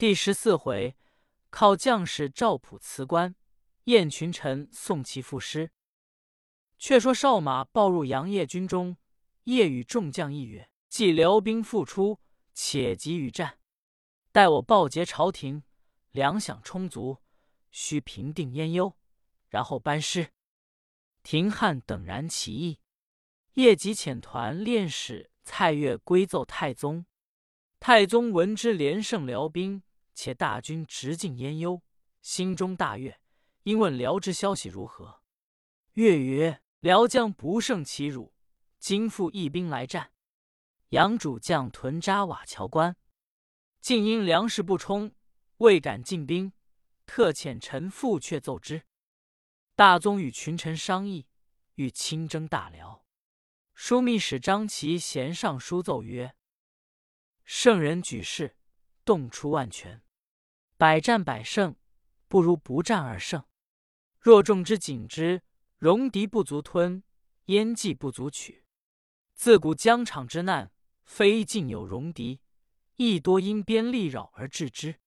第十四回，靠将士赵普辞官，宴群臣送其赋诗。却说少马报入杨业军中，夜与众将议曰：“既辽兵复出，且急与战。待我报捷朝廷，粮饷充足，须平定燕忧，然后班师。”廷翰等然其意。夜即遣团练使蔡越归奏太宗。太宗闻之，连胜辽兵。且大军直进燕幽，心中大悦，因问辽之消息如何。越曰：“辽将不胜其辱，今复一兵来战。杨主将屯扎瓦桥关，竟因粮食不充，未敢进兵，特遣臣父却奏之。大宗与群臣商议，欲亲征大辽。枢密使张齐贤上书奏曰：‘圣人举事，动出万全。’”百战百胜，不如不战而胜。若众之紧之，戎狄不足吞，燕计不足取。自古疆场之难，非尽有戎狄，亦多因边利扰而致之。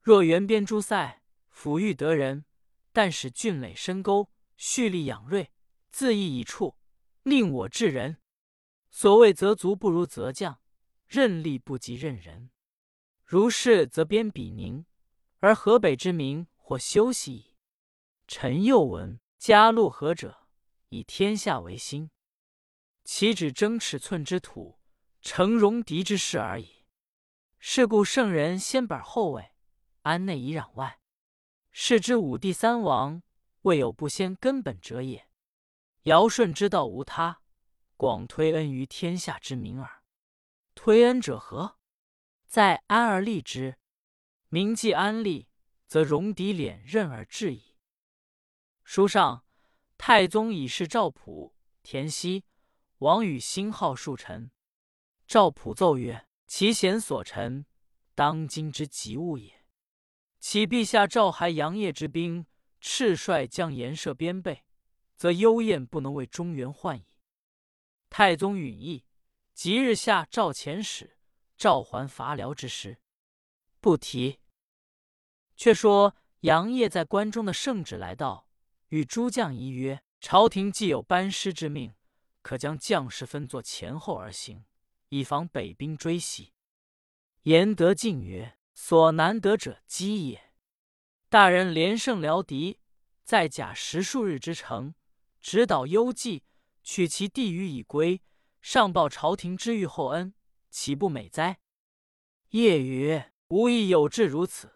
若援边诸塞，抚育得人，但使峻垒深沟，蓄力养锐，自益以处，令我治人。所谓择卒不如择将，任力不及任人。如是，则边鄙宁。而河北之民或休息矣。臣又闻家路何者，以天下为心，岂止争尺寸之土，成戎狄之势而已。是故圣人先本后位，安内以攘外。是之五帝三王，未有不先根本者也。尧舜之道无他，广推恩于天下之民耳。推恩者何？在安而立之。民既安立，则戎狄敛刃而至矣。书上太宗以示赵普、田熙、王与新号数臣。赵普奏曰：“其贤所陈，当今之急务也。启陛下赵还杨业之兵，赤率将严设边备，则幽燕不能为中原患矣。”太宗允意，即日下诏遣使召还伐辽之师，不提。却说杨业在关中的圣旨来到，与诸将一曰：“朝廷既有班师之命，可将将士分作前后而行，以防北兵追袭。”言德进曰：“所难得者机也。大人连胜辽敌，在甲十数日之城，直捣幽蓟，取其地于以归，上报朝廷之遇厚恩，岂不美哉？”夜曰：“吾亦有志如此。”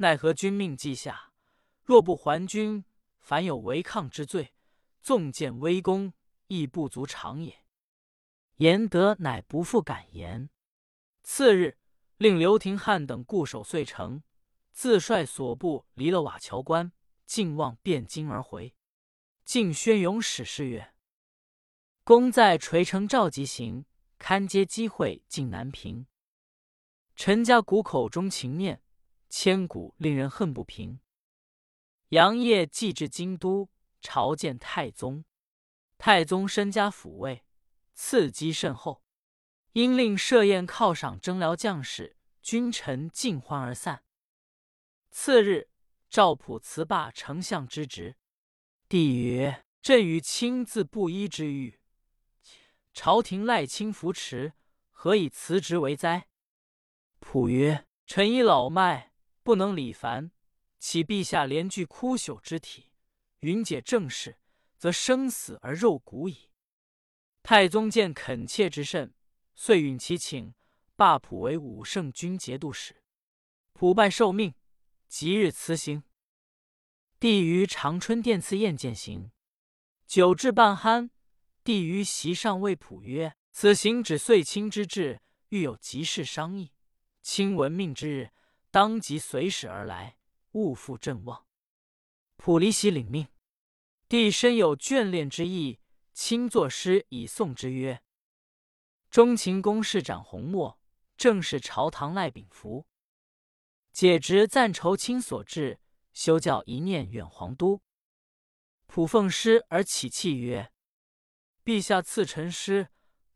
奈何君命既下，若不还君，凡有违抗之罪，纵见威功，亦不足长也。言德乃不复敢言。次日，令刘廷翰等固守遂城，自率所部离了瓦桥关，进望汴京而回。晋宣勇使事曰：“公在垂城召集行，堪接机会进南平。陈家谷口中情念。”千古令人恨不平。杨业既至京都，朝见太宗。太宗身加抚慰，赐机甚厚，因令设宴犒赏征辽将士、君臣，尽欢而散。次日，赵普辞罢丞相之职。帝曰：“朕与亲自布衣之欲，朝廷赖卿扶持，何以辞职为哉？”普曰：“臣已老迈。”不能理凡，启陛下连具枯朽之体，云解政事，则生死而肉骨矣。太宗见恳切之甚，遂允其请，罢普为武圣军节度使。普拜受命，即日辞行。帝于长春殿赐宴饯行，酒至半酣，帝于席上谓普曰：“此行指岁亲之志，欲有急事商议。卿闻命之日。”当即随使而来，勿负朕望。普离喜领命。帝深有眷恋之意，亲作诗以送之曰：“钟情公事展宏墨，正是朝堂赖秉服。解职赞酬卿所至，休教一念远皇都。”普奉诗而起泣曰：“陛下赐臣诗，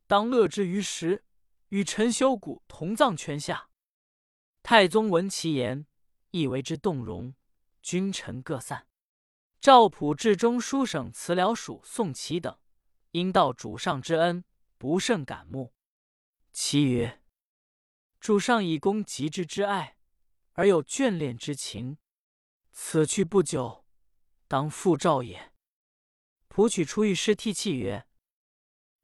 当乐之于时，与臣修谷同葬泉下。”太宗闻其言，亦为之动容。君臣各散。赵普至中书省辞僚属宋祁等，因道主上之恩，不甚感慕。其曰：“主上以公极之之爱，而有眷恋之情，此去不久，当复召也。”普取出御诗涕泣曰：“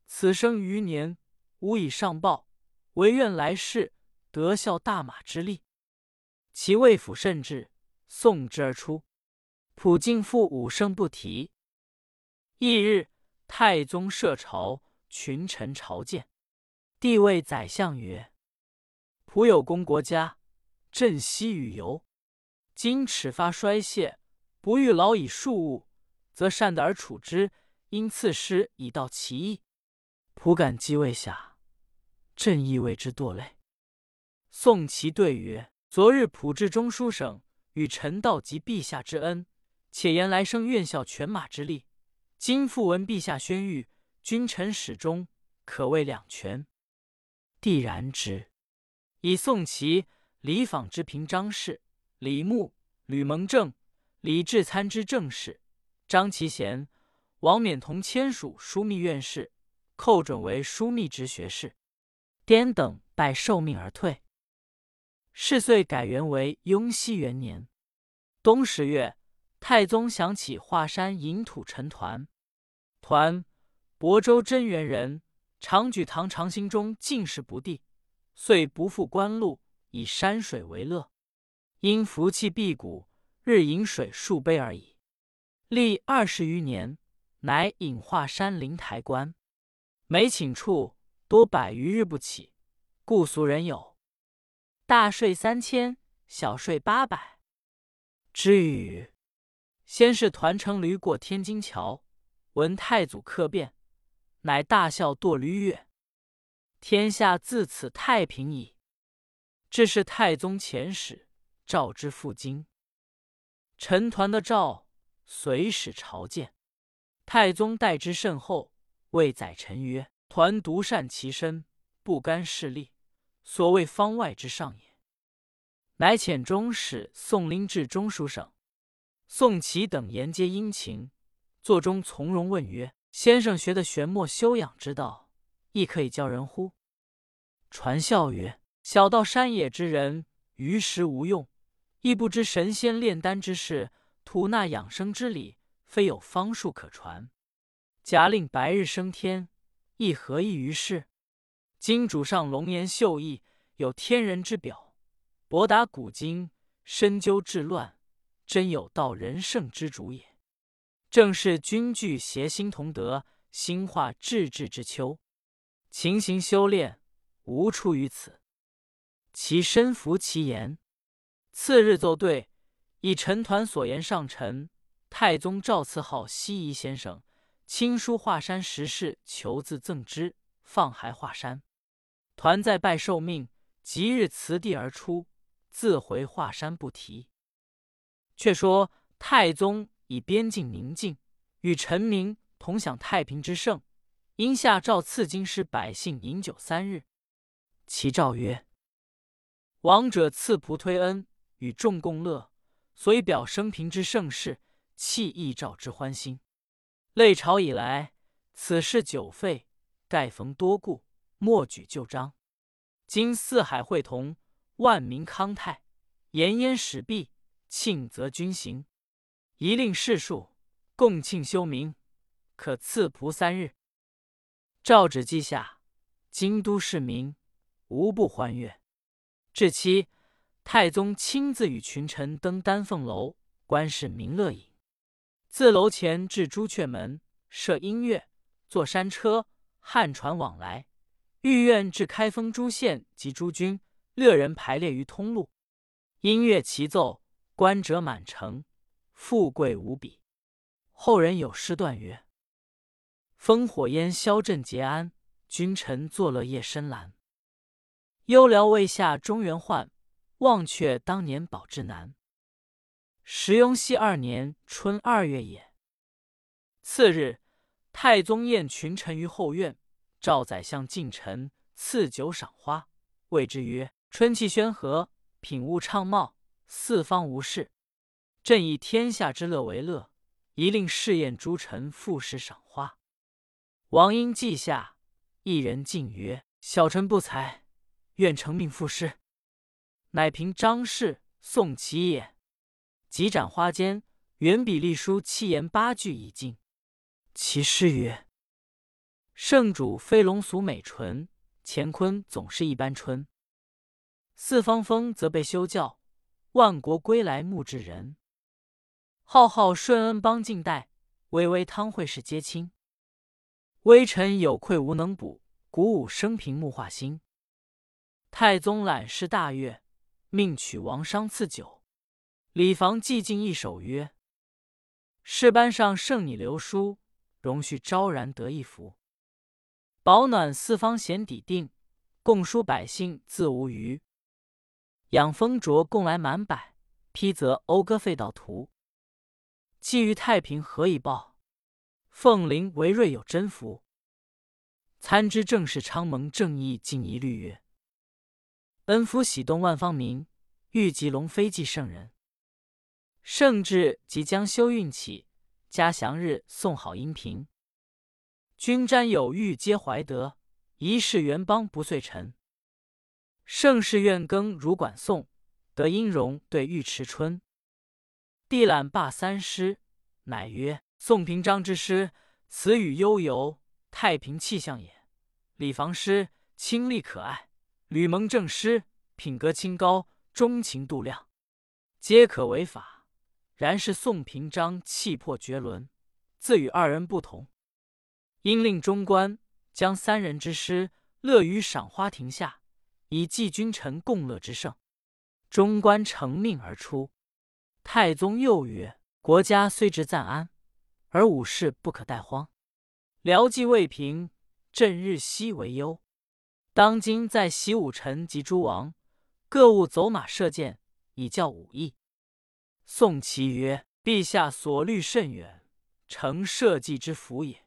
此生余年，无以上报，唯愿来世得效大马之力。”其魏府甚至，送之而出。普敬复五声不提。翌日，太宗设朝，群臣朝见。帝谓宰相曰：“仆有功国家，朕惜与游。今齿发衰谢，不欲劳以庶务，则善得而处之。因赐诗以道其意。仆感继位下，朕亦为之堕泪。”宋祁对曰：“昨日普至中书省，与臣道及陛下之恩，且言来生愿效犬马之力。今复闻陛下宣谕，君臣始终，可谓两全。”帝然之，以宋祁、李访之平章事，李牧、吕蒙正、李治参知政事，张其贤、王冕同签署枢密院事，寇准为枢密直学士。颠等拜受命而退。是岁改元为雍熙元年冬十月，太宗想起华山隐土陈团，团亳州真元人。常举堂长兴中进士不第，遂不复官禄，以山水为乐。因福气辟谷，日饮水数杯而已。历二十余年，乃隐华山灵台观。每寝处多百余日不起，故俗人有大睡三千，小睡八百之语。先是团乘驴过天津桥，闻太祖客变。乃大笑堕驴曰：“天下自此太平矣。”这是太宗遣使召之赴京，陈团的诏随使朝见，太宗待之甚厚，谓宰臣曰：“团独善其身，不干势力，所谓方外之上也。”乃遣中使宋拎至中书省，宋祁等言皆殷勤，座中从容问曰。先生学的玄墨修养之道，亦可以教人乎？传笑曰：“小道山野之人，于时无用，亦不知神仙炼丹之事，吐纳养生之理，非有方术可传。假令白日升天，亦何益于事？今主上龙颜秀逸，有天人之表，博达古今，深究治乱，真有道人圣之主也。”正是君具协心同德，兴化志志之秋。勤行修炼，无出于此。其身服其言。次日奏对，以陈团所言上陈。太宗诏赐号西夷先生，亲书华山石室，求字赠之，放还华山。团在拜受命，即日辞帝而出，自回华山不提。却说太宗。以边境宁静，与臣民同享太平之盛，因下诏赐京师百姓饮酒三日。其诏曰：“王者赐仆推恩，与众共乐，所以表生平之盛世，弃异诏之欢心。累朝以来，此事久废，盖逢多故，莫举旧章。今四海会同，万民康泰，延焉始毕，庆则君行。”一令士庶共庆休明，可赐仆三日。诏旨记下，京都市民无不欢悦。至期，太宗亲自与群臣登丹凤楼，观视民乐饮。自楼前至朱雀门，设音乐，坐山车、汉船往来。御苑至开封诸县及诸军，乐人排列于通路，音乐齐奏，观者满城。富贵无比。后人有诗断曰：“烽火烟消镇节安，君臣作乐夜深阑。幽辽未下中原患，忘却当年宝志难。”时雍熙二年春二月也。次日，太宗宴群臣于后院，召宰相近臣赐酒赏花，谓之曰：“春气轩和，品物畅茂，四方无事。朕以天下之乐为乐，一令试验诸臣赋诗赏花。王英记下，一人进曰：“小臣不才，愿承命赋诗。”乃凭张氏、宋其也。即斩花间，原笔隶书七言八句已尽。其诗曰：“圣主飞龙俗美纯，乾坤总是一般春。四方风则被修教，万国归来木至人。浩浩顺恩邦尽代，巍巍汤会世皆亲。微臣有愧无能补，鼓舞生平木化心。太宗览事大悦，命取王商赐酒。李房寄进一首曰：“事班上圣拟留书。”容续昭然得一福，保暖四方咸底定，共书百姓自无余。养丰卓共来满百，披则讴歌废道途。寄于太平何以报？凤麟为瑞有真福。参知政事昌蒙正义尽一律曰：恩福喜动万方民，欲及龙飞祭圣人。圣至即将修运起。嘉祥日送好音频，君瞻有欲皆怀德，一世元邦不遂臣。盛世愿耕如管宋，得音容对尉迟春。帝览罢三诗，乃曰：宋平章之诗，词语悠游，太平气象也。李房诗清丽可爱，吕蒙正诗品格清高，钟情度量，皆可为法。然是宋平章气魄绝伦，自与二人不同。因令中官将三人之师乐于赏花亭下，以祭君臣共乐之盛。中官承命而出。太宗又曰：“国家虽值暂安，而武士不可怠荒。辽计未平，朕日夕为忧。当今在习武臣及诸王，各务走马射箭，以教武艺。”宋祁曰：“陛下所虑甚远，诚社稷之福也。”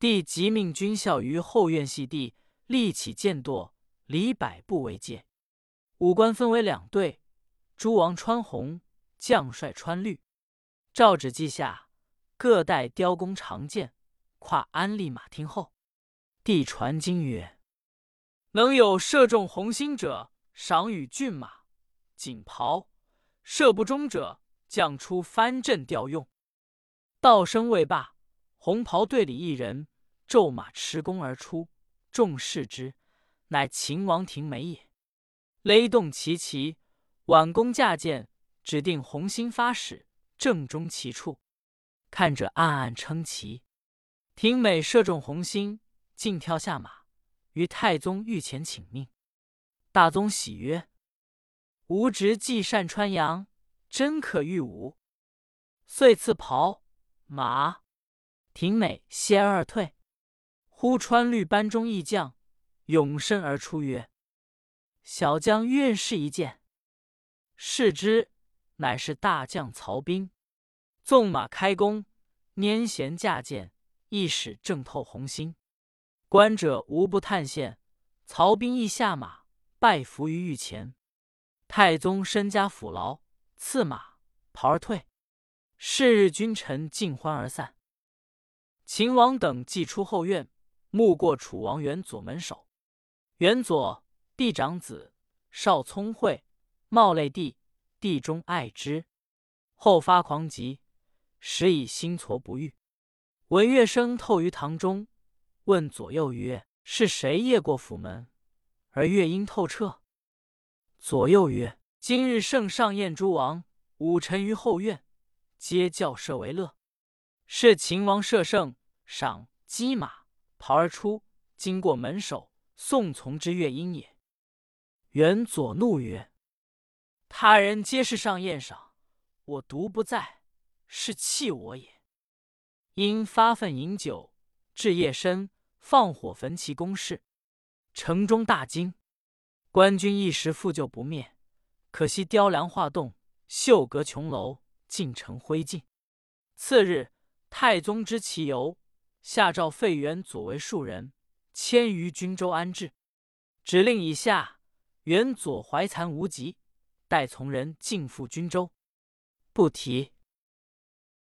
帝即命军校于后院系地立起箭垛，离百步为界。武官分为两队，诸王穿红，将帅穿绿。诏旨记下，各带雕弓长箭，跨安立马听候。帝传经曰：“能有射中红心者，赏与骏马、锦袍。”射不中者，将出藩镇调用。道声未罢，红袍队里一人骤马持弓而出，众视之，乃秦王庭美也。勒动其旗，挽弓架箭，指定红心发矢，正中其处。看者暗暗称奇。廷美射中红心，竟跳下马，于太宗御前请命。大宗喜曰。吾侄既善穿杨，真可御武。遂赐袍马。平美歇而退。忽穿绿班中一将勇身而出，曰：“小将愿试一箭。”视之，乃是大将曹彬。纵马开弓，拈弦架箭，一矢正透红心。观者无不叹羡。曹彬亦下马，拜伏于御前。太宗身加抚劳，赐马袍而退。是日，君臣尽欢而散。秦王等既出后院，目过楚王元左门首。元左，帝长子，少聪慧，冒类帝，帝中爱之。后发狂疾，时以心挫不愈。闻乐声透于堂中，问左右曰：“是谁夜过府门，而乐音透彻？”左右曰：“今日圣上宴诸王，武臣于后院，皆教射为乐。是秦王射圣，赏击马袍而出，经过门首，宋从之乐音也。”元左怒曰：“他人皆是上宴赏，我独不在，是弃我也。”因发愤饮酒，至夜深，放火焚其宫室，城中大惊。官军一时复救不灭，可惜雕梁画栋、秀阁琼楼尽成灰烬。次日，太宗知其由，下诏废元左为庶人，迁于均州安置。指令以下，原左怀残无疾，待从人进赴均州。不提。